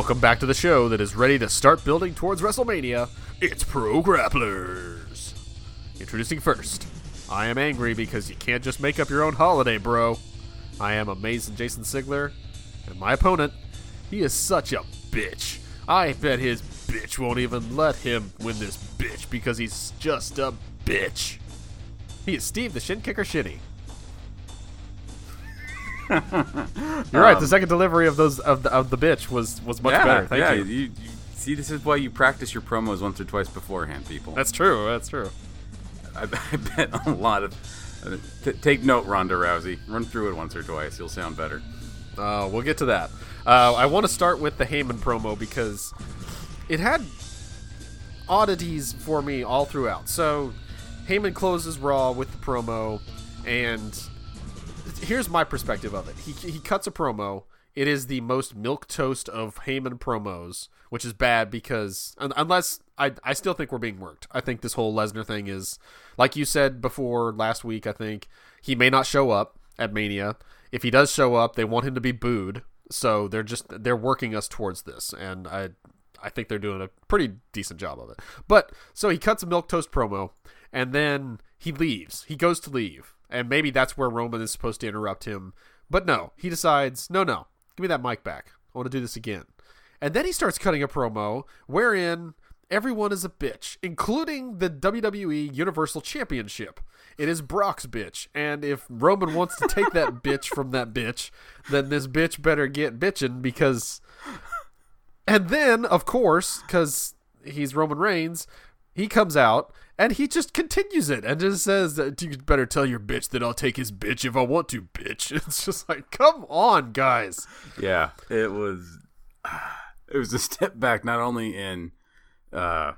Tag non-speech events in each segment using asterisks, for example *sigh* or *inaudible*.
Welcome back to the show that is ready to start building towards WrestleMania. It's Pro Grapplers. Introducing first, I am angry because you can't just make up your own holiday, bro. I am amazing Jason Sigler, and my opponent, he is such a bitch. I bet his bitch won't even let him win this bitch because he's just a bitch. He is Steve the Shin Kicker Shitty. You're right. The second delivery of those of the, of the bitch was was much yeah, better. Thank yeah, you. you. See, this is why you practice your promos once or twice beforehand, people. That's true. That's true. I, *laughs* I bet a lot of. Uh, t- take note, Ronda Rousey. Run through it once or twice. You'll sound better. Uh, we'll get to that. Uh, I want to start with the Heyman promo because it had oddities for me all throughout. So Heyman closes Raw with the promo, and here's my perspective of it. He he cuts a promo. It is the most milk toast of Heyman promos, which is bad because un- unless I I still think we're being worked. I think this whole Lesnar thing is like you said before last week. I think he may not show up at Mania. If he does show up, they want him to be booed. So they're just they're working us towards this, and I I think they're doing a pretty decent job of it. But so he cuts a milk toast promo, and then he leaves. He goes to leave, and maybe that's where Roman is supposed to interrupt him. But no, he decides, no, no, give me that mic back. I want to do this again. And then he starts cutting a promo wherein everyone is a bitch, including the WWE Universal Championship. It is Brock's bitch, and if Roman wants to take that *laughs* bitch from that bitch, then this bitch better get bitching because. And then, of course, because he's Roman Reigns, he comes out and he just continues it and just says that you better tell your bitch that I'll take his bitch if I want to, bitch. *laughs* It's just like, come on, guys. Yeah, it was. *sighs* It was a step back, not only in uh,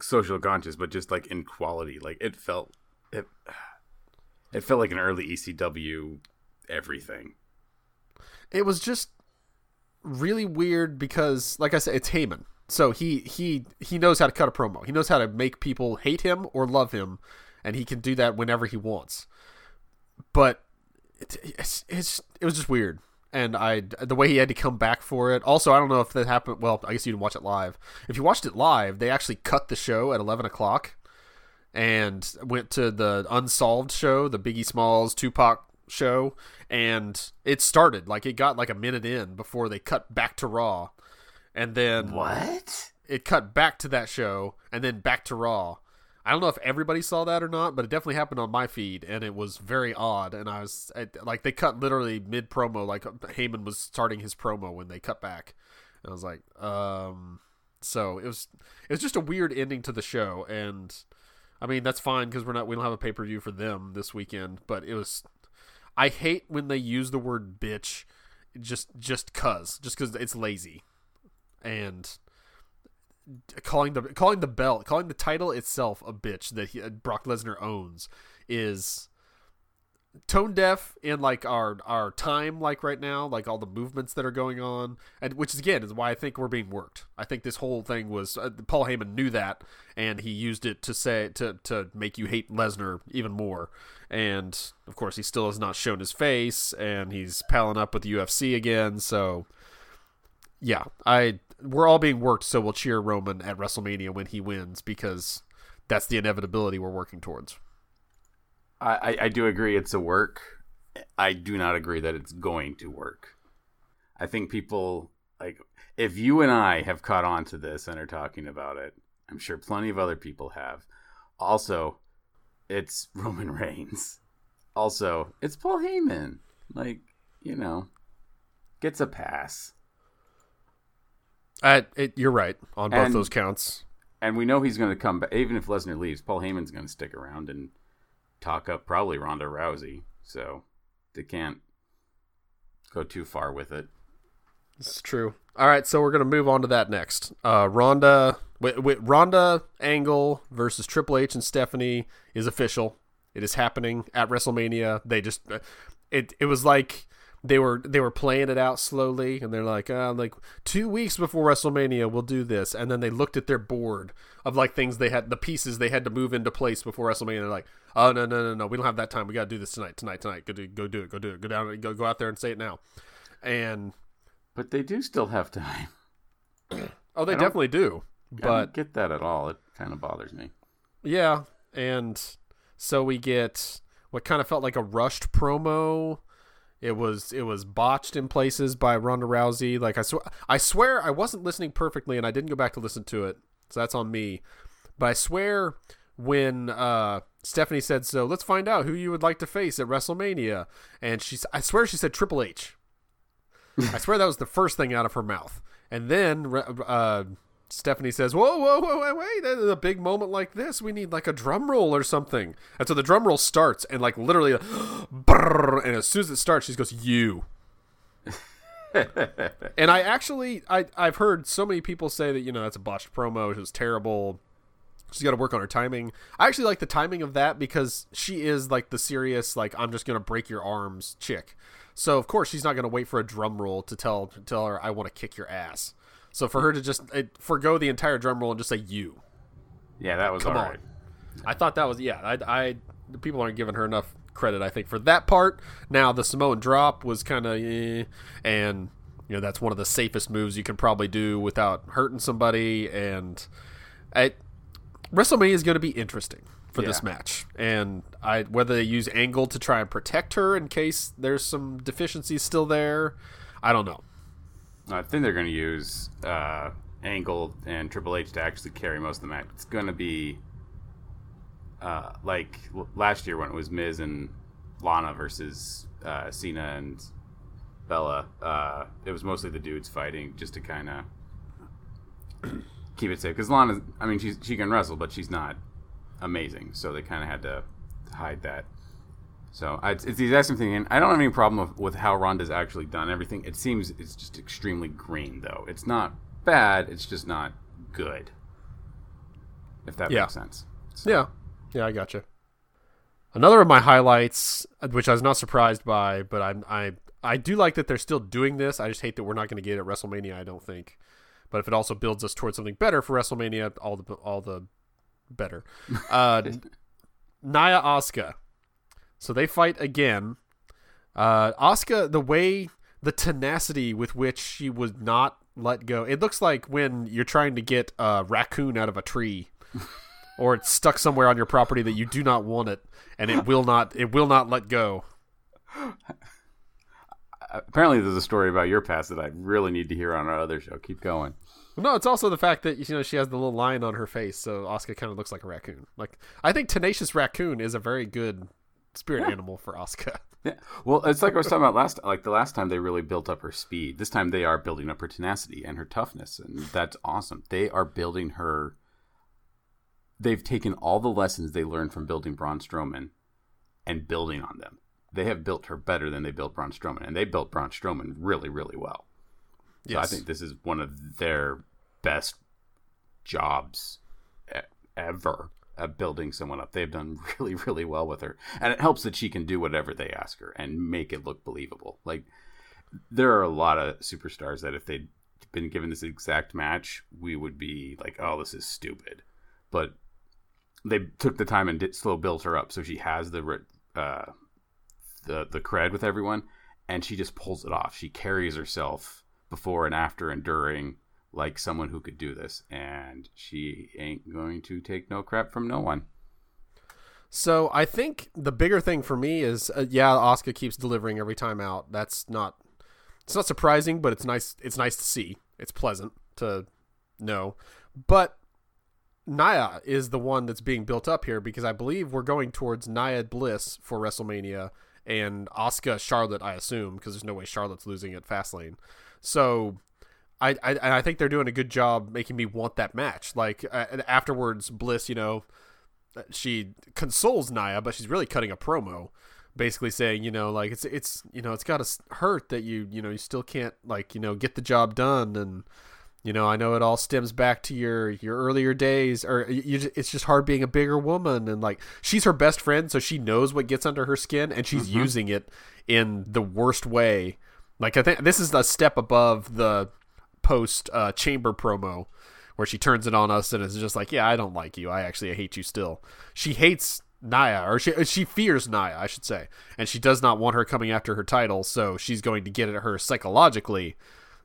social conscious, but just like in quality. Like it felt it. *sighs* It felt like an early ECW everything. It was just really weird because, like I said, it's Heyman. So he he he knows how to cut a promo. He knows how to make people hate him or love him, and he can do that whenever he wants. But it, it's, it's it was just weird, and I the way he had to come back for it. Also, I don't know if that happened. Well, I guess you didn't watch it live. If you watched it live, they actually cut the show at eleven o'clock, and went to the unsolved show, the Biggie Smalls Tupac show, and it started like it got like a minute in before they cut back to Raw and then What? it cut back to that show and then back to Raw. I don't know if everybody saw that or not, but it definitely happened on my feed, and it was very odd. And I was I, like, they cut literally mid promo, like Heyman was starting his promo when they cut back. And I was like, um, so it was it was just a weird ending to the show, and I mean that's fine because we're not we don't have a pay per view for them this weekend, but it was. I hate when they use the word bitch, just just cause, just because it's lazy and calling the calling the belt, calling the title itself a bitch that he, Brock Lesnar owns is tone deaf in like our our time like right now like all the movements that are going on and which is again is why i think we're being worked. I think this whole thing was uh, paul heyman knew that and he used it to say to to make you hate lesnar even more. And of course he still has not shown his face and he's palling up with the ufc again so yeah i we're all being worked so we'll cheer roman at wrestlemania when he wins because that's the inevitability we're working towards I, I, do agree it's a work. I do not agree that it's going to work. I think people like if you and I have caught on to this and are talking about it, I'm sure plenty of other people have. Also, it's *laughs* Roman Reigns. Also, it's Paul Heyman. Like, you know, gets a pass. Uh, it, you're right on both And- those counts. And we know he's going to come back. Even if Lesnar leaves, Paul Heyman's going to stick around and talk up probably Ronda Rousey. So they can't go too far with it. It's true. All right, so we're gonna move on to that next. Uh, Ronda, with, with Ronda Angle versus Triple H and Stephanie is official. It is happening at WrestleMania. They just uh, it it was like they were they were playing it out slowly, and they're like, uh, like two weeks before WrestleMania, we'll do this. And then they looked at their board of like things they had, the pieces they had to move into place before WrestleMania. They're like, oh no no no no, we don't have that time. We got to do this tonight, tonight, tonight. Go do go do it. Go do it. Go down. Go go out there and say it now. And But they do still have time. Oh, they I definitely do. I But don't get that at all. It kind of bothers me. Yeah, and so we get what kind of felt like a rushed promo. It was it was botched in places by Ronda Rousey. Like I swear, I swear I wasn't listening perfectly, and I didn't go back to listen to it, so that's on me. But I swear when uh, Stephanie said so, let's find out who you would like to face at WrestleMania, and she, I swear she said Triple H. I swear that was the first thing out of her mouth, and then uh, Stephanie says, "Whoa, whoa, whoa, wait, wait! A big moment like this, we need like a drum roll or something." And so the drum roll starts, and like literally, *gasps* and as soon as it starts, she goes, "You." *laughs* and I actually, I I've heard so many people say that you know that's a botched promo. It was terrible. She's got to work on her timing. I actually like the timing of that because she is like the serious, like I'm just gonna break your arms chick. So of course she's not gonna wait for a drum roll to tell to tell her I want to kick your ass. So for her to just uh, forego the entire drum roll and just say you, Yeah, that was Come on. right. I thought that was yeah. I, I the people aren't giving her enough credit. I think for that part. Now the Samoan drop was kind of eh, and you know that's one of the safest moves you can probably do without hurting somebody. And I, WrestleMania is going to be interesting for this match, and I whether they use Angle to try and protect her in case there's some deficiencies still there. I don't know. I think they're going to use uh, Angle and Triple H to actually carry most of the match. It's going to be uh, like last year when it was Miz and Lana versus uh, Cena and Bella. Uh, it was mostly the dudes fighting just to kind of keep it safe. Because Lana, I mean, she's, she can wrestle, but she's not amazing. So they kind of had to hide that. So I, it's the exact same thing, and I don't have any problem with, with how Ronda's actually done everything. It seems it's just extremely green, though. It's not bad. It's just not good. If that Yeah. makes sense. So, Yeah, yeah, I gotcha. Another of my highlights, which I was not surprised by, but I'm I I do like that they're still doing this. I just hate that we're not going to get it at WrestleMania. I don't think, but if it also builds us towards something better for WrestleMania, all the all the better. Uh, *laughs* Nia Asuka, so they fight again. Uh, Asuka, the way the tenacity with which she would not let go. It looks like when you're trying to get a raccoon out of a tree *laughs* or it's stuck somewhere on your property that you do not want it and it will not it will not let go. Apparently, there's a story about your past that I really need to hear on our other show. Keep going. No, it's also the fact that you know she has the little line on her face, so Asuka kind of looks like a raccoon. Like I think tenacious raccoon is a very good spirit animal for Asuka. *laughs* Yeah. Well, it's like I was talking about last. Like the last time, they really built up her speed. This time, they are building up her tenacity and her toughness, and that's awesome. They are building her. They've taken all the lessons they learned from building Braun Strowman, and building on them. They have built her better than they built Braun Strowman, and they built Braun Strowman really, really well. So I think this is one of their best jobs ever at building someone up. They've done *laughs* really, really well with her, and it helps that she can do whatever they ask her and make it look believable. Like there are a lot of superstars that if they'd been given this exact match, we would be like, "Oh, this is stupid," but they took the time and did slow built her up, so she has the uh, the the cred with everyone, and she just pulls it off. She carries herself before and after and during like someone who could do this, and she ain't going to take no crap from no one. So I think the bigger thing for me is uh, yeah, Asuka keeps delivering every time out. That's not it's not surprising, but it's nice it's nice to see. It's pleasant to know. But Nia is the one that's being built up here because I believe we're going towards Nia Bliss for WrestleMania and Asuka Charlotte, I assume, because there's no way Charlotte's losing at Fastlane. So I, I I think they're doing a good job making me want that match. Like uh, afterwards, Bliss, you know, she consoles Nia, but she's really cutting a promo, basically saying, you know, like it's it's you know it's got to hurt that you you know you still can't like you know get the job done, and you know I know it all stems back to your your earlier days, or you, you it's just hard being a bigger woman, and like she's her best friend, so she knows what gets under her skin, and she's using it in the worst way. Like I think this is a step above the post uh, chamber promo where she turns it on us and is just like, "Yeah, I don't like you. I actually I hate you still." She hates Nia, or she she fears Nia, I should say, and she does not want her coming after her title. So she's going to get at her psychologically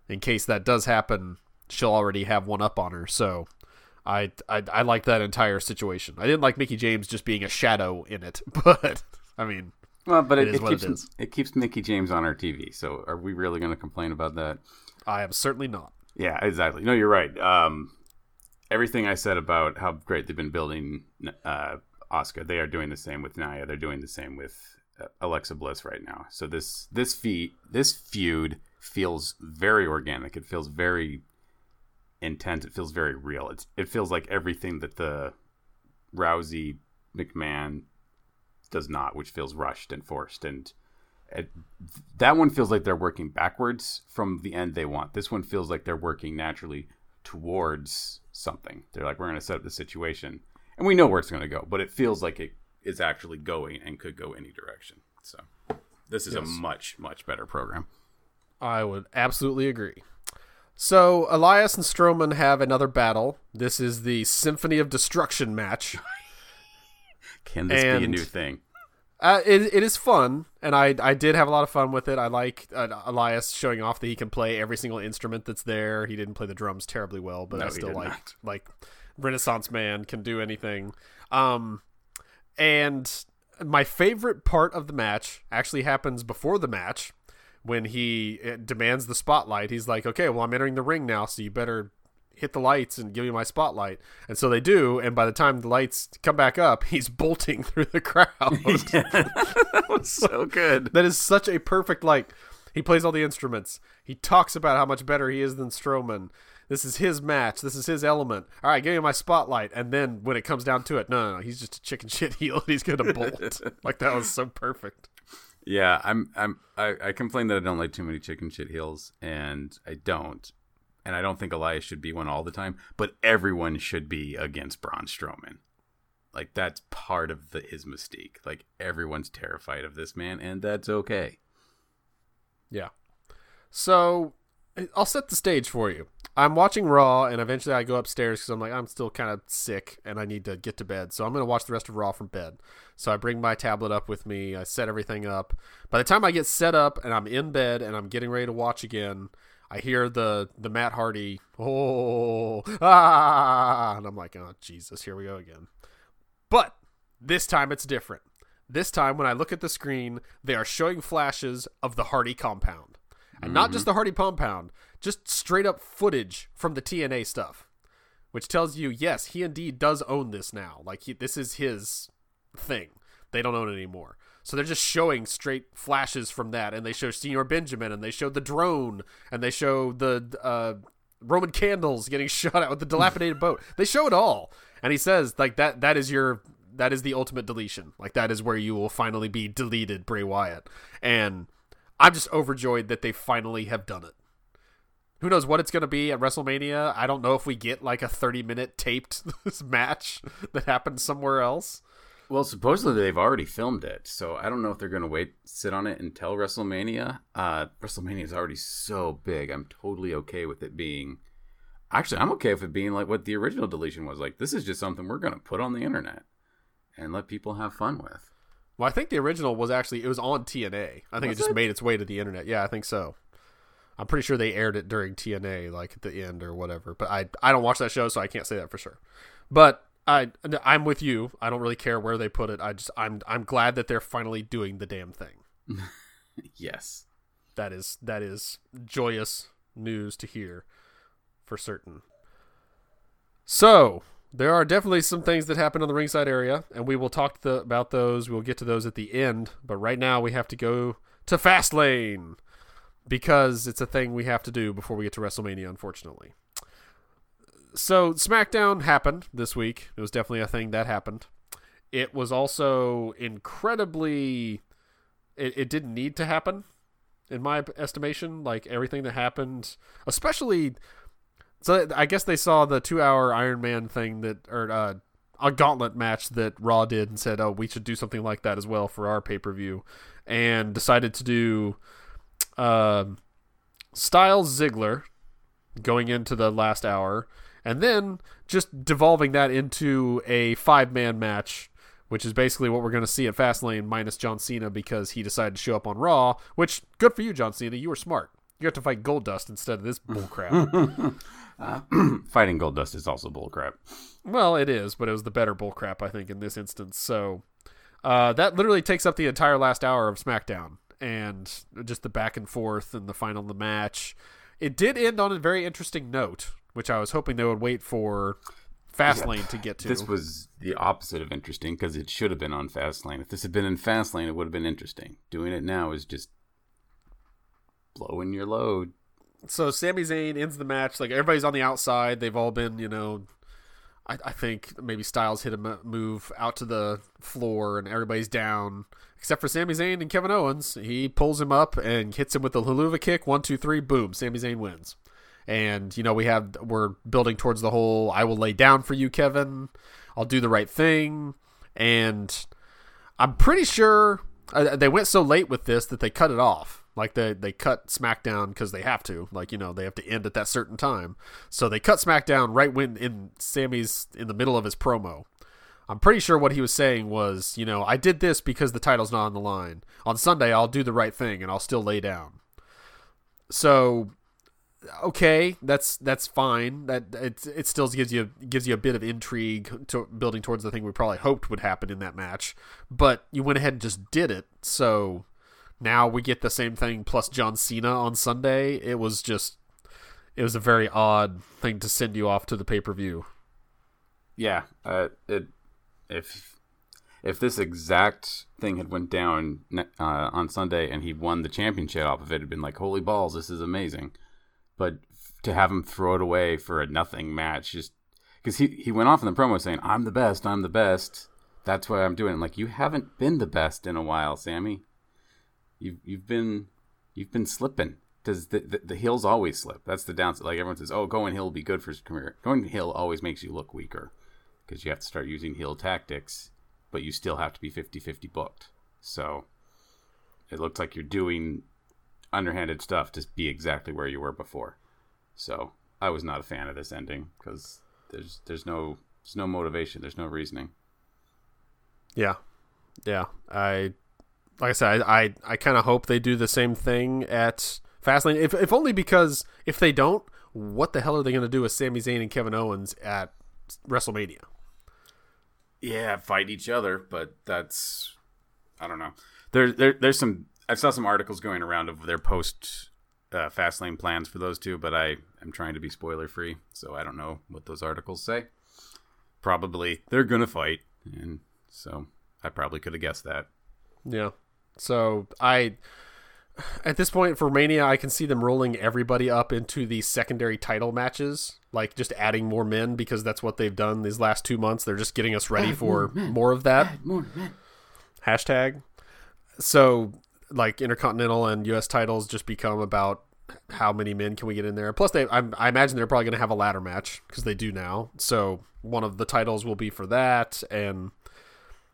in case that does happen, she'll already have one up on her. So I, I I like that entire situation. I didn't like Mickie James just being a shadow in it, *laughs* but I mean, Well, but it, It is it what keeps it is. it keeps Mickie James on our TV. So are we really going to complain about that? I am certainly not. Yeah, exactly. No, you're right. Um, everything I said about how great they've been building uh, Asuka, they are doing the same with Nia. They're doing the same with uh, Alexa Bliss right now. So this this feat this feud feels very organic. It feels very intense. It feels very real. It's it feels like everything that the Rousey McMahon does not, which feels rushed and forced and. It, that one feels like they're working backwards from the end they want. This one feels like they're working naturally towards something. They're like, we're going to set up the situation, and we know where it's going to go, but it feels like it is actually going and could go any direction. So, this is a much much better program. I would absolutely agree. So Elias and Strowman have another battle. This is the Symphony of Destruction match. *laughs* Can this be a new thing? Uh, it, it is fun, and I I did have a lot of fun with it. I like uh, Elias showing off that he can play every single instrument that's there. He didn't play the drums terribly well, but No, I still like not. like Renaissance man can do anything. Um, and my favorite part of the match actually happens before the match when he uh, demands the spotlight. He's like, "Okay, well, I'm entering the ring now, so you better." Hit the lights and give me my spotlight, and so they do. And by the time the lights come back up, *laughs* he's bolting through the crowd. *laughs* *laughs* that was so good. That is such a perfect like. He plays all the instruments. He talks about how much better he is than Strowman. This is his match. This is his element. All right, give me my spotlight. And then when it comes down to it, no, no, no he's just a chicken shit heel. and He's gonna bolt. like that was so perfect. Yeah, I'm I'm I, I complain that I don't like too many chicken shit heels, and I don't. And I don't think Elias should be one all the time, but everyone should be against Braun Strowman. Like that's part of the his mystique. Like everyone's terrified of this man, and that's okay. Yeah. So I'll set the stage for you. I'm watching Raw, and eventually I go upstairs because I'm like I'm still kind of sick and I need to get to bed. So I'm gonna watch the rest of Raw from bed. So I bring my tablet up with me. I set everything up. By the time I get set up and I'm in bed and I'm getting ready to watch again, I hear the the Matt Hardy oh *laughs* ah, and I'm like oh Jesus, here we go again. But this time it's different. This time, when I look at the screen, they are showing flashes of the Hardy compound. And not just the Hardy compound, just straight up footage from the TNA stuff, which tells you, yes, he indeed does own this now. Like, he, this is his thing. They don't own it anymore. So they're just showing straight flashes from that. And they show Señor Benjamin, and they show the drone, and they show the uh, Roman candles getting *laughs* shot out with the dilapidated boat. They show it all. And he says, like, that that is your that is the ultimate deletion. Like that is where you will finally be deleted, Bray Wyatt. And I'm just overjoyed that they finally have done it. Who knows what it's going to be at WrestleMania? I don't know if we get like a 30 minute taped *laughs* match that happened somewhere else. Well, supposedly they've already filmed it, so I don't know if they're going to wait, sit on it until WrestleMania. Uh, WrestleMania is already so big. I'm totally okay with it being. Actually, I'm okay with it being like what the original deletion was. Like, this is just something we're going to put on the internet and let people have fun with. Well, I think the original was actually it was on TNA. I think Was it just it? made its way to the internet. Yeah, I think so. I'm pretty sure they aired it during TNA, like at the end or whatever. But I I don't watch that show, so I can't say that for sure. But I I'm with you. I don't really care where they put it. I just I'm I'm glad that they're finally doing the damn thing. *laughs* Yes. That is that is joyous news to hear, for certain. So there are definitely some things that happen on the ringside area, and we will talk the, about those. We'll get to those at the end, but right now we have to go to Fastlane because it's a thing we have to do before we get to WrestleMania. Unfortunately, so SmackDown happened this week. It was definitely a thing that happened. It was also incredibly. It, it didn't need to happen in my estimation. Like everything that happened, especially. So I guess they saw the two-hour Iron Man thing that, or uh, a gauntlet match that Raw did, and said, "Oh, we should do something like that as well for our pay-per-view," and decided to do um Styles Ziggler going into the last hour, and then just devolving that into a five-man match which is basically what we're going to see at Fastlane minus John Cena because he decided to show up on Raw. Which good for you, John Cena. You were smart. You have to fight Goldust instead of this bullcrap. *laughs* uh, *clears throat* fighting Goldust is also bullcrap. well, it is, but it was the better bullcrap, I think, in this instance. So uh, that literally takes up the entire last hour of SmackDown and just the back and forth and the final of the match. It did end on a very interesting note, which I was hoping they would wait for Fastlane yeah, to get to. This was the opposite of interesting because it should have been on Fastlane. If this had been in Fastlane, it would have been interesting. Doing it now is just blowing your load. So Sami Zayn ends the match. Like everybody's on the outside. They've all been, you know, I, I think maybe Styles hit a move out to the floor and everybody's down except for Sami Zayn and Kevin Owens. He pulls him up and hits him with the Helluva kick. One, two, three, boom. Sami Zayn wins. And you know we have we're building towards the whole I will lay down for you, Kevin. I'll do the right thing. And I'm pretty sure uh, they went so late with this that they cut it off. Like they they cut SmackDown because they have to. Like you know they have to end at that certain time. So they cut SmackDown right when in Sami's in the middle of his promo. I'm pretty sure what he was saying was, you know, I did this because the title's not on the line. On Sunday, I'll do the right thing and I'll still lay down. So, okay, that's that's fine. That it it still gives you gives you a bit of intrigue to building towards the thing we probably hoped would happen in that match. But you went ahead and just did it. So now we get the same thing plus John Cena on Sunday. It was just it was a very odd thing to send you off to the pay per view. Yeah, uh, it if if this exact thing had went down uh, on Sunday and he won the championship off of it, it'd been like, holy balls, this is amazing. But to have him throw it away for a nothing match, just because he he went off in the promo saying, "I'm the best, I'm the best." That's why I'm doing it. Like you haven't been the best in a while, Sami You've you've been you've been slipping. Does the, the, the heels always slip? That's the downside. Like everyone says, "Oh, going heel will be good for his career." Going heel always makes you look weaker because you have to start using heel tactics, but you still have to be 50-50 booked. So it looks like you're doing underhanded stuff to be exactly where you were before. So I was not a fan of this ending because there's there's no there's no motivation, there's no reasoning. Yeah, yeah. I like I said, I I, I kind of hope they do the same thing at Fastlane. If if only because if they don't, what the hell are they going to do with Sami Zayn and Kevin Owens at WrestleMania? Yeah, fight each other, but that's I don't know. There, there there's some I saw some articles going around of their post uh, Fastlane plans for those two, but I am trying to be spoiler free, so I don't know what those articles say. Probably they're gonna fight, and so I probably could have guessed that. Yeah. So I at this point for Mania, I can see them rolling everybody up into the secondary title matches, like just adding more men because that's what they've done these last two months. They're just getting us ready Add for more, more, of that. Add more men. Hashtag. So, like Intercontinental and U.S. titles just become about how many men can we get in there. Plus, they I, I imagine they're probably going to have a ladder match because they do now. So one of the titles will be for that, and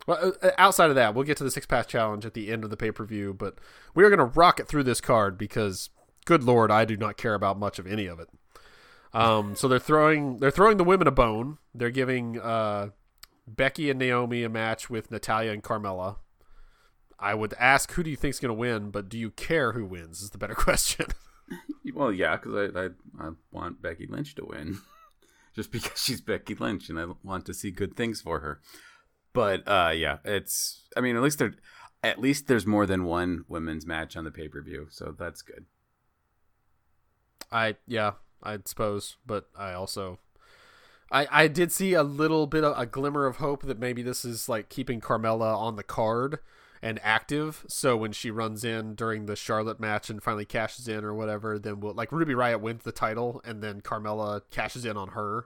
well, uh, uh, outside of that, we'll get to the six pack challenge at the end of the pay per view, but we are going to rocket through this card because, good lord, I do not care about much of any of it. Um, so they're throwing they're throwing the women a bone. They're giving uh, Becky and Naomi a match with Natalya and Carmella. I would ask who do you think is going to win, but do you care who wins? Is the better *laughs* question. well, yeah, because I, I I want Becky Lynch to win, *laughs* just because she's Becky Lynch, and I want to see good things for her. But uh, yeah, it's. I mean, at least there, at least there's more than one women's match on the pay per view, so that's good. I yeah, I suppose, but I also, I I did see a little bit of a glimmer of hope that maybe this is like keeping Carmella on the card and active. So when she runs in during the Charlotte match and finally cashes in or whatever, then we'll like Ruby Riot wins the title and then Carmella cashes in on her.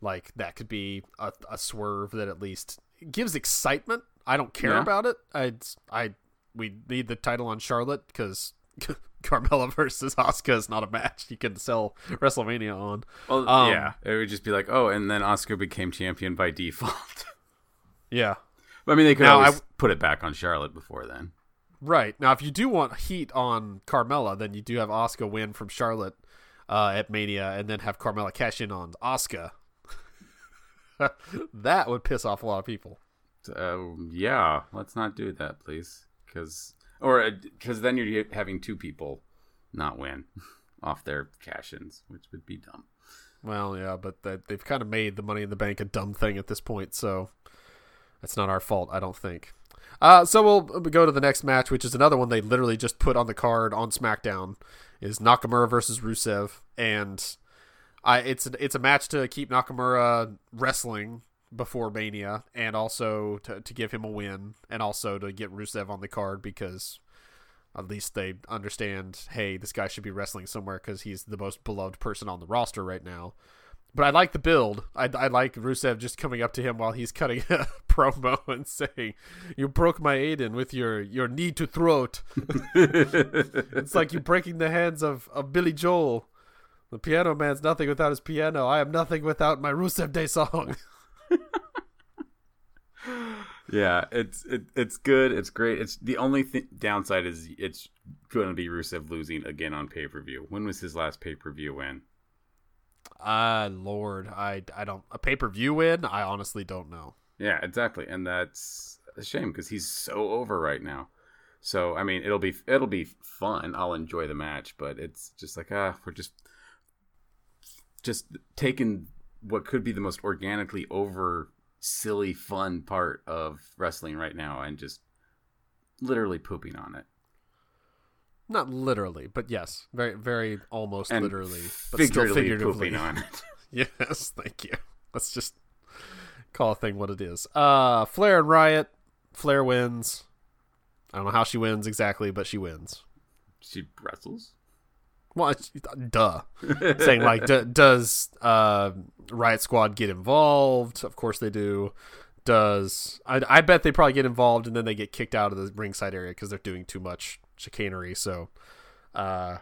Like that could be a, a swerve that at least gives excitement. I don't care yeah. about it. I I we need the title on Charlotte because *laughs* Carmella versus Asuka is not a match you can sell WrestleMania on. Well, um, yeah, it would just be like, oh, and then Asuka became champion by default. *laughs* yeah, I mean, they could now, always I, put it back on Charlotte before then. Right now, if you do want heat on Carmella, then you do have Asuka win from Charlotte uh, at Mania, and then have Carmella cash in on Asuka. *laughs* that would piss off a lot of people. Uh, yeah, let's not do that, please. Because or because uh, then you're having two people not win *laughs* off their cash-ins, which would be dumb. Well, yeah, but that, they've kind of made the Money in the Bank a dumb thing at this point, so that's not our fault, I don't think. Uh, so we'll go to the next match, which is another one they literally just put on the card on SmackDown, is Nakamura versus Rusev, and I it's it's a match to keep Nakamura wrestling before Mania, and also to to give him a win, and also to get Rusev on the card because at least they understand, hey, this guy should be wrestling somewhere because he's the most beloved person on the roster right now. But I like the build. I, I like Rusev just coming up to him while he's cutting *laughs* a promo and saying, "You broke my Aiden with your your knee to throat." *laughs* it's like you breaking the hands of of Billy Joel. The piano man's nothing without his piano. I am nothing without my Rusev Day song. *laughs* yeah, it's it, it's good. It's great. It's the only th- downside is it's going to be Rusev losing again on pay per view. When was his last pay per view win? Ah, uh, Lord, I I don't a pay per view win. I honestly don't know. Yeah, exactly, and that's a shame because he's so over right now. So I mean, it'll be it'll be fun. I'll enjoy the match, but it's just like ah, we're just just taking what could be the most organically over silly fun part of wrestling right now and just literally pooping on it. Not literally, but yes, very, very almost and literally, but figuratively still figuratively on it. *laughs* yes, thank you. Let's just call a thing what it is. Uh, Flair and Riot. Flair wins. I don't know how she wins exactly, but she wins. She wrestles. Well, duh. Saying like, d- does uh, Riot Squad get involved? Of course they do. Does I, I bet they probably get involved and then they get kicked out of the ringside area because they're doing too much chicanery. So, uh,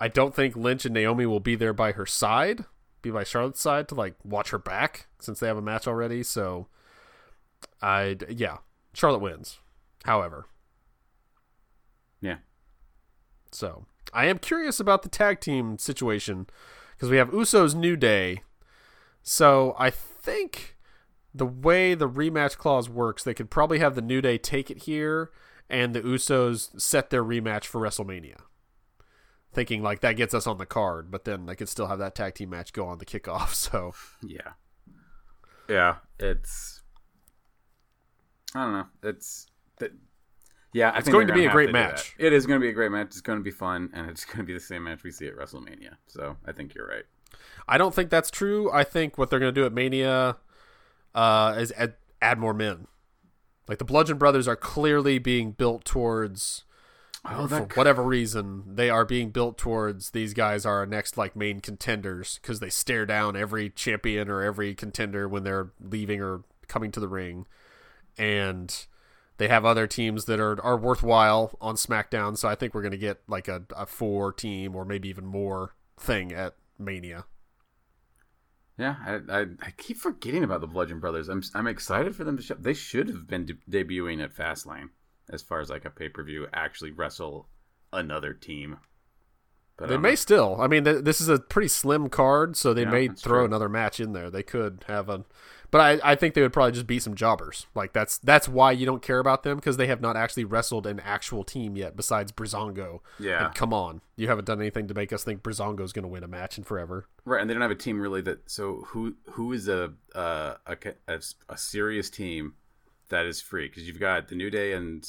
I don't think Lynch and Naomi will be there by her side, be by Charlotte's side to like watch her back since they have a match already. So, I yeah, Charlotte wins. However, yeah. So I am curious about the tag team situation because we have Usos New Day. So I think the way the rematch clause works, they could probably have the New Day take it here and the Usos set their rematch for WrestleMania. Thinking like that gets us on the card, but then they could still have that tag team match go on the kickoff. *laughs* So yeah, yeah, it's I don't know. It's that. yeah, I it's going to be a great match. It is going to be a great match. It's going to be fun, and it's *laughs* going to be the same match we see at WrestleMania. So I think you're right. I don't think that's true. I think what they're going to do at Mania uh, is add, add more men. Like the Bludgeon Brothers are clearly being built towards. Oh, for whatever reason, they are being built towards these guys are our next like main contenders because they stare down every champion or every contender when they're leaving or coming to the ring, and they have other teams that are, are worthwhile on SmackDown, so I think we're going to get like a, a four team or maybe even more thing at Mania. Yeah, I, I, I keep forgetting about the Bludgeon Brothers. I'm I'm excited for them to show. They should have been de- debuting at Fastlane as far as like a pay per view. Actually, wrestle another team. But they may know. still. I mean, th- this is a pretty slim card, so they yeah, may throw true. another match in there. They could have a but I, I think they would probably just beat some jobbers. Like that's that's why you don't care about them because they have not actually wrestled an actual team yet besides Breezango. Yeah. And come on, you haven't done anything to make us think Breezango is going to win a match in forever. Right, and they don't have a team really that. So who who is a uh, a, a, a serious team that is free? Because you've got the New Day and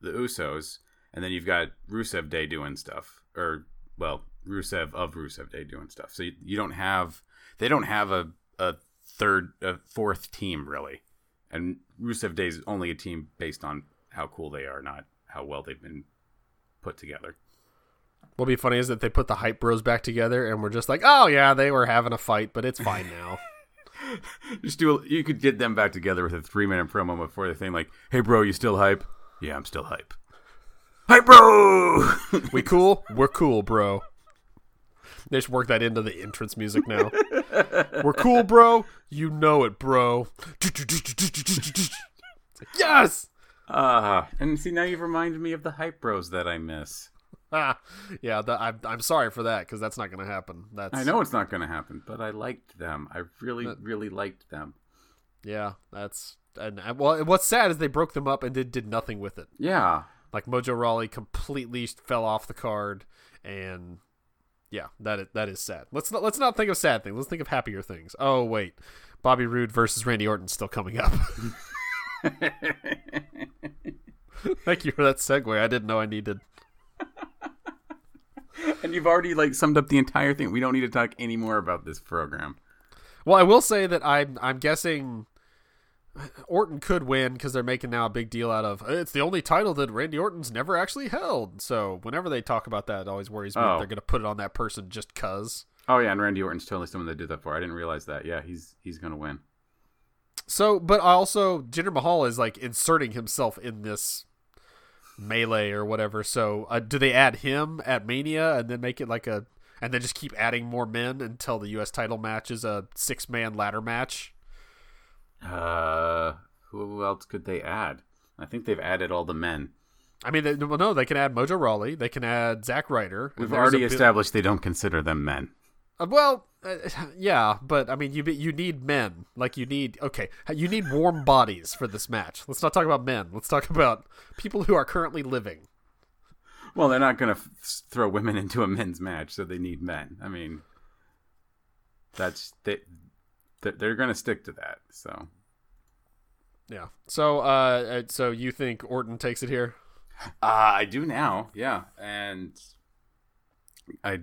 the Usos, and then you've got Rusev Day doing stuff, or well, Rusev of Rusev Day doing stuff. So you, you don't have they don't have a a third, uh, fourth team really. And Rusev Day is only a team based on how cool they are, not how well they've been put together. What'll be funny is that they put the hype bros back together, and we're just like, oh yeah, they were having a fight, but it's fine now. *laughs* just do. A, you could get them back together with a three minute promo before the thing, like, "Hey, bro, you still hype? Yeah, I'm still hype. Hype, bro. we cool? We're cool, bro. They just work that into the entrance music now. We're cool, bro. You know it, bro. yes. Ah, uh, and see now you've reminded me of the hype bros that I miss. Ah, yeah, the, I'm I'm sorry for that because that's not going to happen. That's I know it's not going to happen, but I liked them. I really, that, really liked them. Yeah, that's and well, what's sad is they broke them up and did did nothing with it. Yeah, like Mojo Rawley completely fell off the card and yeah, that is, that is sad. Let's not let's not think of sad things. Let's think of happier things. Oh wait, Bobby Roode versus Randy Orton still coming up. *laughs* Thank you for that segue. I didn't know I needed. *laughs* and you've already like summed up the entire thing. We don't need to talk any more about this program. Well, I will say that I'm I'm guessing Orton could win because they're making now a big deal out of it's the only title that Randy Orton's never actually held. So whenever they talk about that, it always worries me Oh. they're going to put it on that person just cause. Oh yeah, and Randy Orton's totally someone they did that for. I didn't realize that. Yeah, he's he's gonna win. So, but also Jinder Mahal is like inserting himself in this melee or whatever. So, uh, do they add him at Mania and then make it like a, and then just keep adding more men until the U.S. title match is a six man ladder match? Uh, who else could they add? I think they've added all the men. I mean, they, well, no, they can add Mojo Rawley, they can add Zack Ryder. We've already established they don't consider them men. Uh, well, uh, *laughs* yeah, but I mean, you you need men. Like you need okay, you need warm bodies for this match. Let's not talk about men. Let's talk about people who are currently living. Well, they're not gonna f- throw women *laughs* into a men's match, so they need men. I mean, that's they they're- they're gonna stick to that. So Yeah. So, uh, uh, so you think Orton takes it here? Uh, I do now, yeah, and I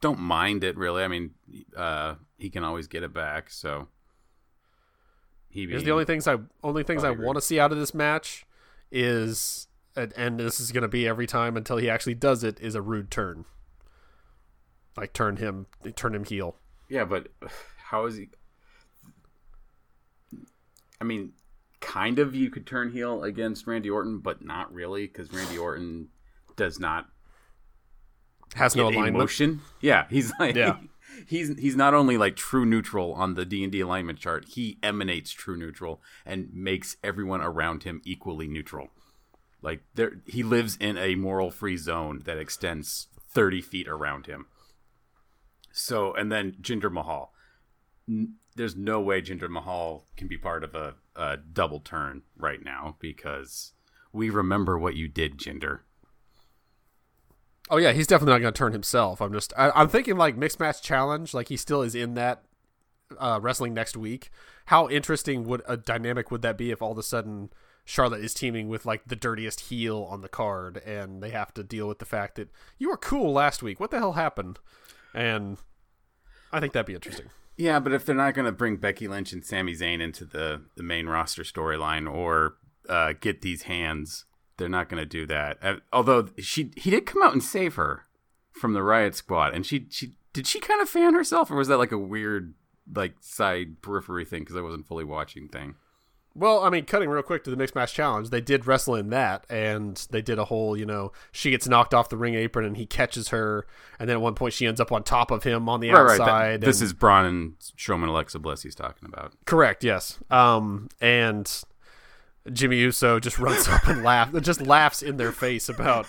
don't mind it really. I mean, uh, he can always get it back, so he. Here's the only things I only things I Probably agree. want to see out of this match is, and, and this is going to be every time until he actually does it, is a Roode turn. Like turn him, turn him heel. Yeah, but how is he? I mean, kind of you could turn heel against Randy Orton, but not really because Randy Orton does not Has no alignment. emotion. Yeah, he's *laughs* like Yeah. he's he's not only like true neutral on the D and D alignment chart, he emanates true neutral and makes everyone around him equally neutral. Like there, he lives in a moral free zone that extends thirty feet around him. So, and then Jinder Mahal. There's no way Jinder Mahal can be part of a, a double turn right now because we remember what you did, Jinder. Oh yeah, he's definitely not going to turn himself. I'm just, I, I'm thinking like mixed match challenge. Like he still is in that uh, wrestling next week. How interesting would a dynamic would that be if all of a sudden Charlotte is teaming with like the dirtiest heel on the card, and they have to deal with the fact that you were cool last week. What the hell happened? And I think that'd be interesting. Yeah, but if they're not going to bring Becky Lynch and Sami Zayn into the, the main roster storyline or uh, get these hands, they're not going to do that. Uh, although she he did come out and save her from the Riot Squad, and she she did she kind of fan herself, or was that like a weird like side periphery thing because I wasn't fully watching thing. Well, I mean, cutting real quick to the mixed match challenge, they did wrestle in that, and they did a whole, you know, she gets knocked off the ring apron, and he catches her, and then at one point she ends up on top of him on the Right, right. outside. That- this is Braun and Strowman Alexa Bliss he's talking about. correct, yes. Um, and Jimmy Uso just runs *laughs* up and laughs, just laughs in their face about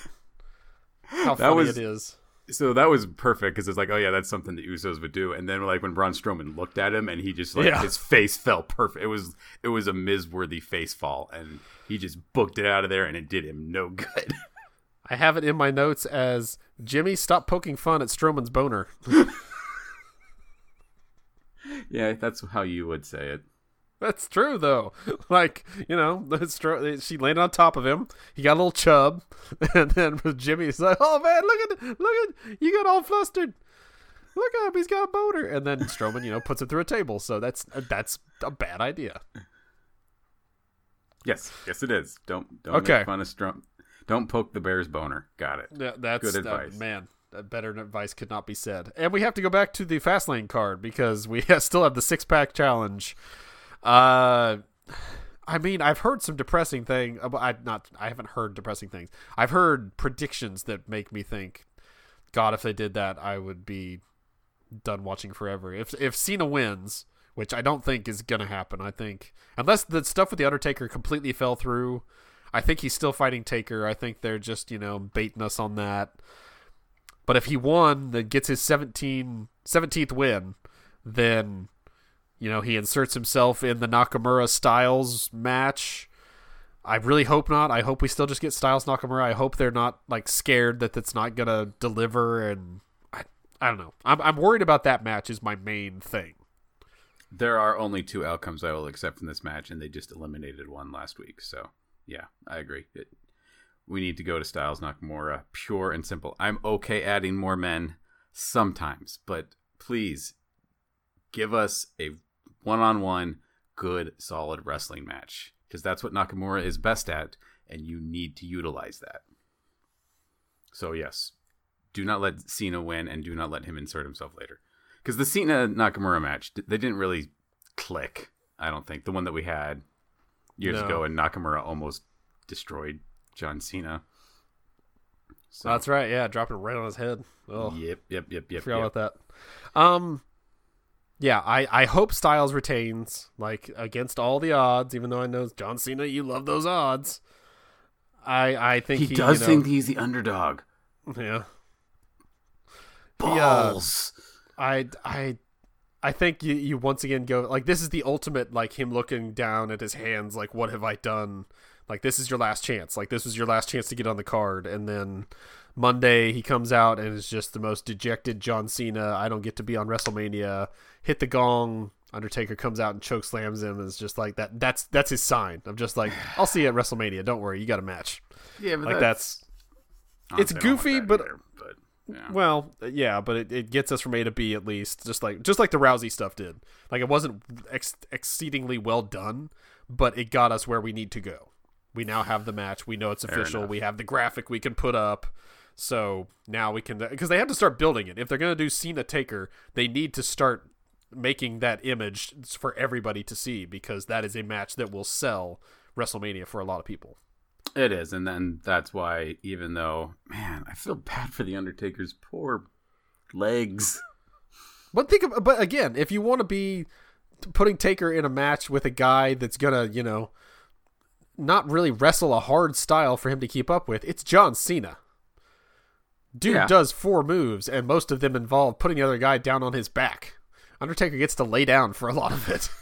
how That funny was- it is. So that was perfect because it's like, oh yeah, that's something the Usos would do. And then like when Braun Strowman looked at him and he just like Yeah. his face fell perfect. It was it was a Miz worthy face fall, and he just booked it out of there, and it did him no *laughs* good. I have it in my notes as Jimmy, stop poking fun at Strowman's boner. *laughs* yeah, that's how you would say it. That's true though. *laughs* Like you know, she landed on top of him. He got a little chub, *laughs* and then Jimmy's like, "Oh man, look at look at you got all flustered. Look at him, he's got a boner." And then Strowman, you know, puts it through a table. So that's that's a bad idea. Yes, yes, it is. Don't don't Okay. make fun of Strom. Don't poke the bear's boner. Got it. Yeah, that's Good uh, advice. man. uh, Better advice could not be said. And we have to go back to the Fastlane card because we *laughs* still have the six pack challenge. Uh, I mean, I've heard some depressing thing. I not. I haven't heard depressing things. I've heard predictions that make me think, God, if they did that, I would be done watching forever. If if Cena wins, which I don't think is gonna happen, I think unless the stuff with the Undertaker completely fell through, I think he's still fighting Taker. I think they're just you know baiting us on that. But if he won, then gets his 17, 17th win, then you know he inserts himself in the Nakamura Styles match. I really hope not. I hope we still just get Styles Nakamura. I hope they're not like scared that it's not gonna deliver, and I, I don't know. I'm I'm worried about that match. Is my main thing. There are only two outcomes I will accept from this match, and they just eliminated one last week. So yeah, I agree. It, we need to go to Styles Nakamura, pure and simple. I'm okay adding more men sometimes, but please give us a one-on-one good solid wrestling match because that's what Nakamura is best at and you need to utilize that. So yes, do not let Cena win and do not let him insert himself later. Cuz the Cena Nakamura match they didn't really click, I don't think. The one that we had years No. ago and Nakamura almost destroyed John Cena. So, That's right. Yeah, dropped it right on his head. Oh, Yep, yep, yep, yep. forgot yep. about that. Um, yeah, I I hope Styles retains like against all the odds. Even though I know John Cena, you love those odds. I I think He, he, does you know, think he's the underdog. yeah. Balls. I I I think you you once again go like this is the ultimate like him looking down at his hands like what have I done? Like this is your last chance. Like this was your last chance to get on the card and then Monday he comes out and is just the most dejected John Cena. I don't get to be on WrestleMania. Hit the gong. Undertaker comes out and choke slams him. And it's just like that. That's that's his sign. I'm just like *sighs* I'll see you at WrestleMania. Don't worry, you got a match. yeah, but Like that's honestly, it's I don't want goofy, that but- either, but yeah. Well, yeah, but it, it gets us from A to B at least, just like just like the Rousey stuff did. Like it wasn't ex- exceedingly well done, but it got us where we need to go. We now have the match. We know it's Fair official. enough. We have the graphic we can put up. So now we can because they have to start building it. If they're going to do Cena Taker, they need to start making that image for everybody to see because that is a match that will sell WrestleMania for a lot of people. It is, and then that's why, even though, man, I feel bad for the Undertaker's poor legs. But think of, but again, if you want to be putting Taker in a match with a guy that's gonna, you know, not really wrestle a hard style for him to keep up with, it's John Cena. Dude Yeah. does four moves, and most of them involve putting the other guy down on his back. Undertaker gets to lay down for a lot of it. *laughs*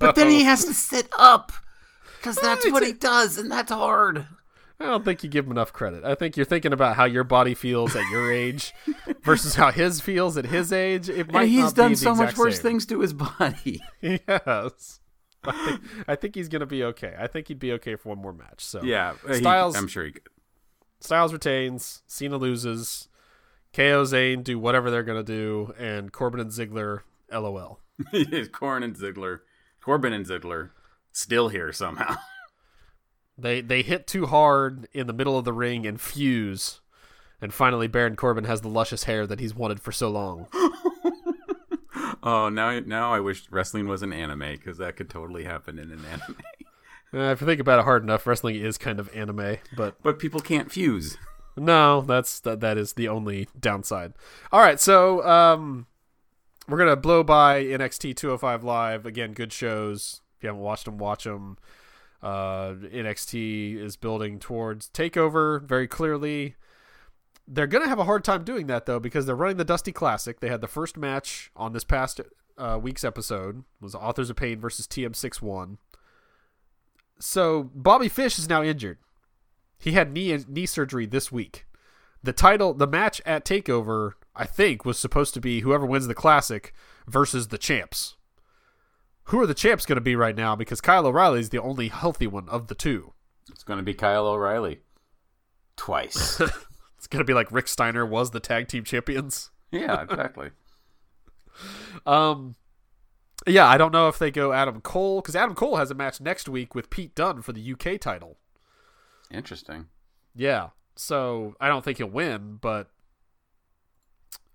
But then he has to sit up because that's it's what a- he does, and that's hard. I don't think you give him enough credit. I think you're thinking about how your body feels at your age *laughs* versus how his feels at his age. It might And he's not done the so much worse same. things to his body. *laughs* Yes. I think, I think he's going to be okay. I think he'd be okay for one more match. So yeah, uh, he- Styles- I'm sure he could. Styles retains, Cena loses, KO Zayn do whatever they're going to do, and Corbin and Ziggler, LOL. *laughs* Corbin and Ziggler, Corbin and Ziggler, still here somehow. *laughs* They they hit too hard in the middle of the ring and fuse, and finally Baron Corbin has the luscious hair that he's wanted for so long. *laughs* oh, now now I wish wrestling was an anime because that could totally happen in an anime. *laughs* Uh, if you think about it hard enough, wrestling is kind of anime, but But people can't fuse. No, that's that. That is the only downside. All right, so um, we're gonna blow by NXT 205 Live again. Good shows. If you haven't watched them, watch them. Uh, NXT is building towards Takeover very clearly. They're gonna have a hard time doing that though because they're running the Dusty Classic. They had the first match on this past uh, week's episode was Authors of Pain versus TM61. So Bobby Fish is now injured. He had knee knee surgery this week. The title, the match at Takeover, I think, was supposed to be whoever wins the classic versus the champs. Who are the champs going to be right now? Because Kyle O'Reilly is the only healthy one of the two. It's going to be Kyle O'Reilly twice. *laughs* It's going to be like Rick Steiner was the tag team champions. yeah, exactly. *laughs* Um, yeah, I don't know if they go Adam Cole because Adam Cole has a match next week with Pete Dunne for the UK title. Interesting. Yeah. So I don't think he'll win, but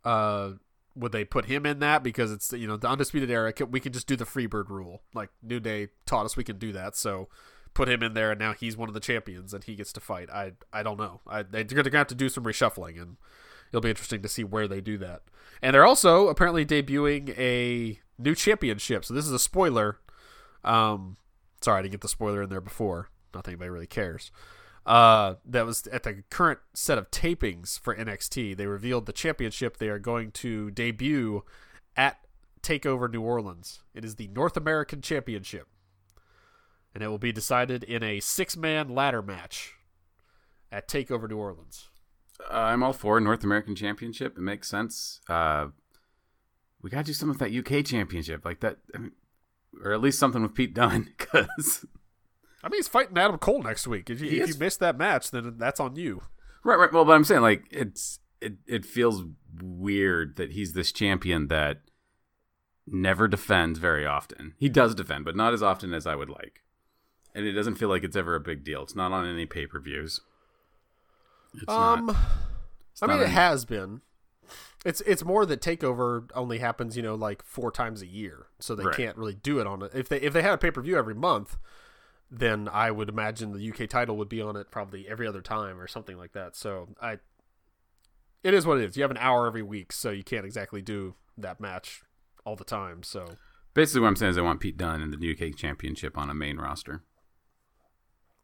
uh would they put him in that? Because it's you know the undisputed era we can just do the freebird rule. Like new day taught us we can do that so put him in there and now he's one of the champions and he gets to fight. I i don't know. I, they're gonna have to do some reshuffling and it'll be interesting to see where they do that. And they're also apparently debuting a new championship so this is a spoiler. Um sorry i didn't get the spoiler in there before. Not that anybody really cares uh, that was at the current set of tapings for NXT. They revealed the championship they are going to debut at Takeover New Orleans. It is the North American Championship. and it will be decided in a six-man ladder match at Takeover New Orleans. Uh, I'm all for North American Championship. It makes sense. Uh, we gotta do something with that UK Championship, like that, I mean, or at least something with Pete Dunne, *laughs* because I mean, he's fighting Adam Cole next week. If you, if you missed that match, then that's on you. right, right. Well, but I'm saying like it's it it feels weird that he's this champion that never defends very often. He does defend, but not as often as I would like, and it doesn't feel like it's ever a big deal. It's not on any pay per views. Um, not. I mean, it has been. It's it's more that Takeover only happens, you know, like four times a year, so they Right. can't really do it on it. If they if they had a pay per view every month, then I would imagine the UK title would be on it probably every other time or something like that. So I, it is what it is. You have an hour every week, so you can't exactly do that match all the time. So Basically, what I'm saying is I want Pete Dunne in the UK Championship on a main roster.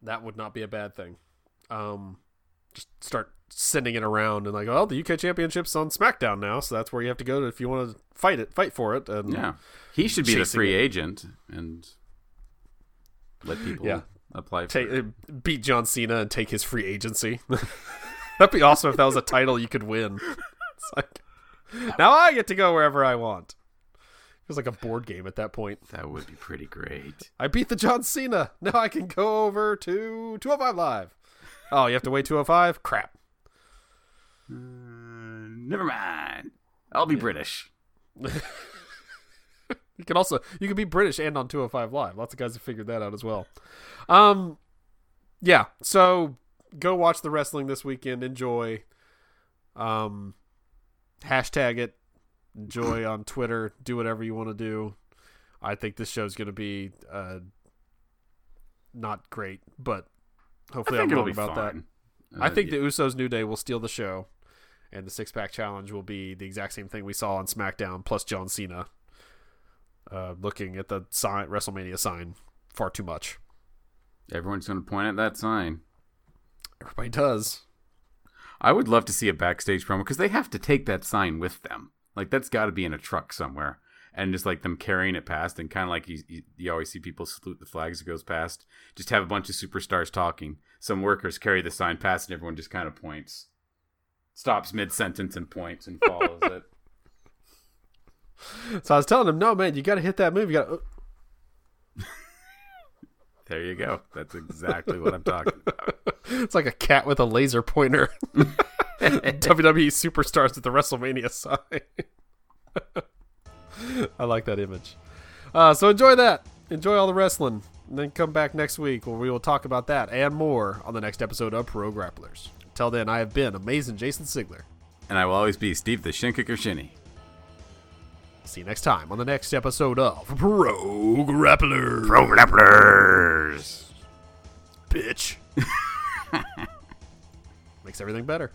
that would not be a bad thing. Um, just start sending it around and like, oh, the UK Championship's on SmackDown now, so that's where you have to go to if you want to fight it, fight for it. And Yeah, he should be the free it. agent and let people Yeah. apply for. take uh, beat John Cena and take his free agency. *laughs* That'd be awesome if that was a title you could win. It's like now I get to go wherever I want. It was like a board game at that point. That would be pretty great. I beat the John Cena. Now I can go over to 205 Live. Oh, you have to wait 205? Crap. Uh, never mind. I'll be British. *laughs* You can also you can be British and on 205 Live. Lots of guys have figured that out as well. Um, yeah. So go watch the wrestling this weekend. Enjoy. Um, hashtag it. Enjoy *clears throat* on Twitter. Do whatever you want to do. I think this show's going to be uh, not great, but hopefully I'm wrong about that. fine. I Uh, think yeah. the Usos New Day will steal the show, and the six pack challenge will be the exact same thing we saw on SmackDown plus John Cena. Uh, looking at the sign, WrestleMania sign far too much. everyone's going to point at that sign. Everybody does. I would love to see a backstage promo because they have to take that sign with them. Like that's got to be in a truck somewhere, and just like them carrying it past, and kind of like you, you, you always see people salute the flag as it goes past. Just have a bunch of superstars talking. Some workers carry the sign past, and everyone just kind of points, stops mid sentence and points and follows it. *laughs* *laughs* So I was telling him, no man, you got to hit that move. You got. to *laughs* There you go. That's exactly what I'm talking about. *laughs* It's like a cat with a laser pointer. WWE superstars at the WrestleMania sign. I like that image. Uh, so enjoy that. Enjoy all the wrestling. And then come back next week where we will talk about that and more on the next episode of Pro Grapplers. Till then, I have been Amazing Jason Sigler. And I will always be Steve the Shinkicker Shinny. See you next time on the next episode of Pro Grapplers. Pro Grapplers! bitch. *laughs* Makes everything better.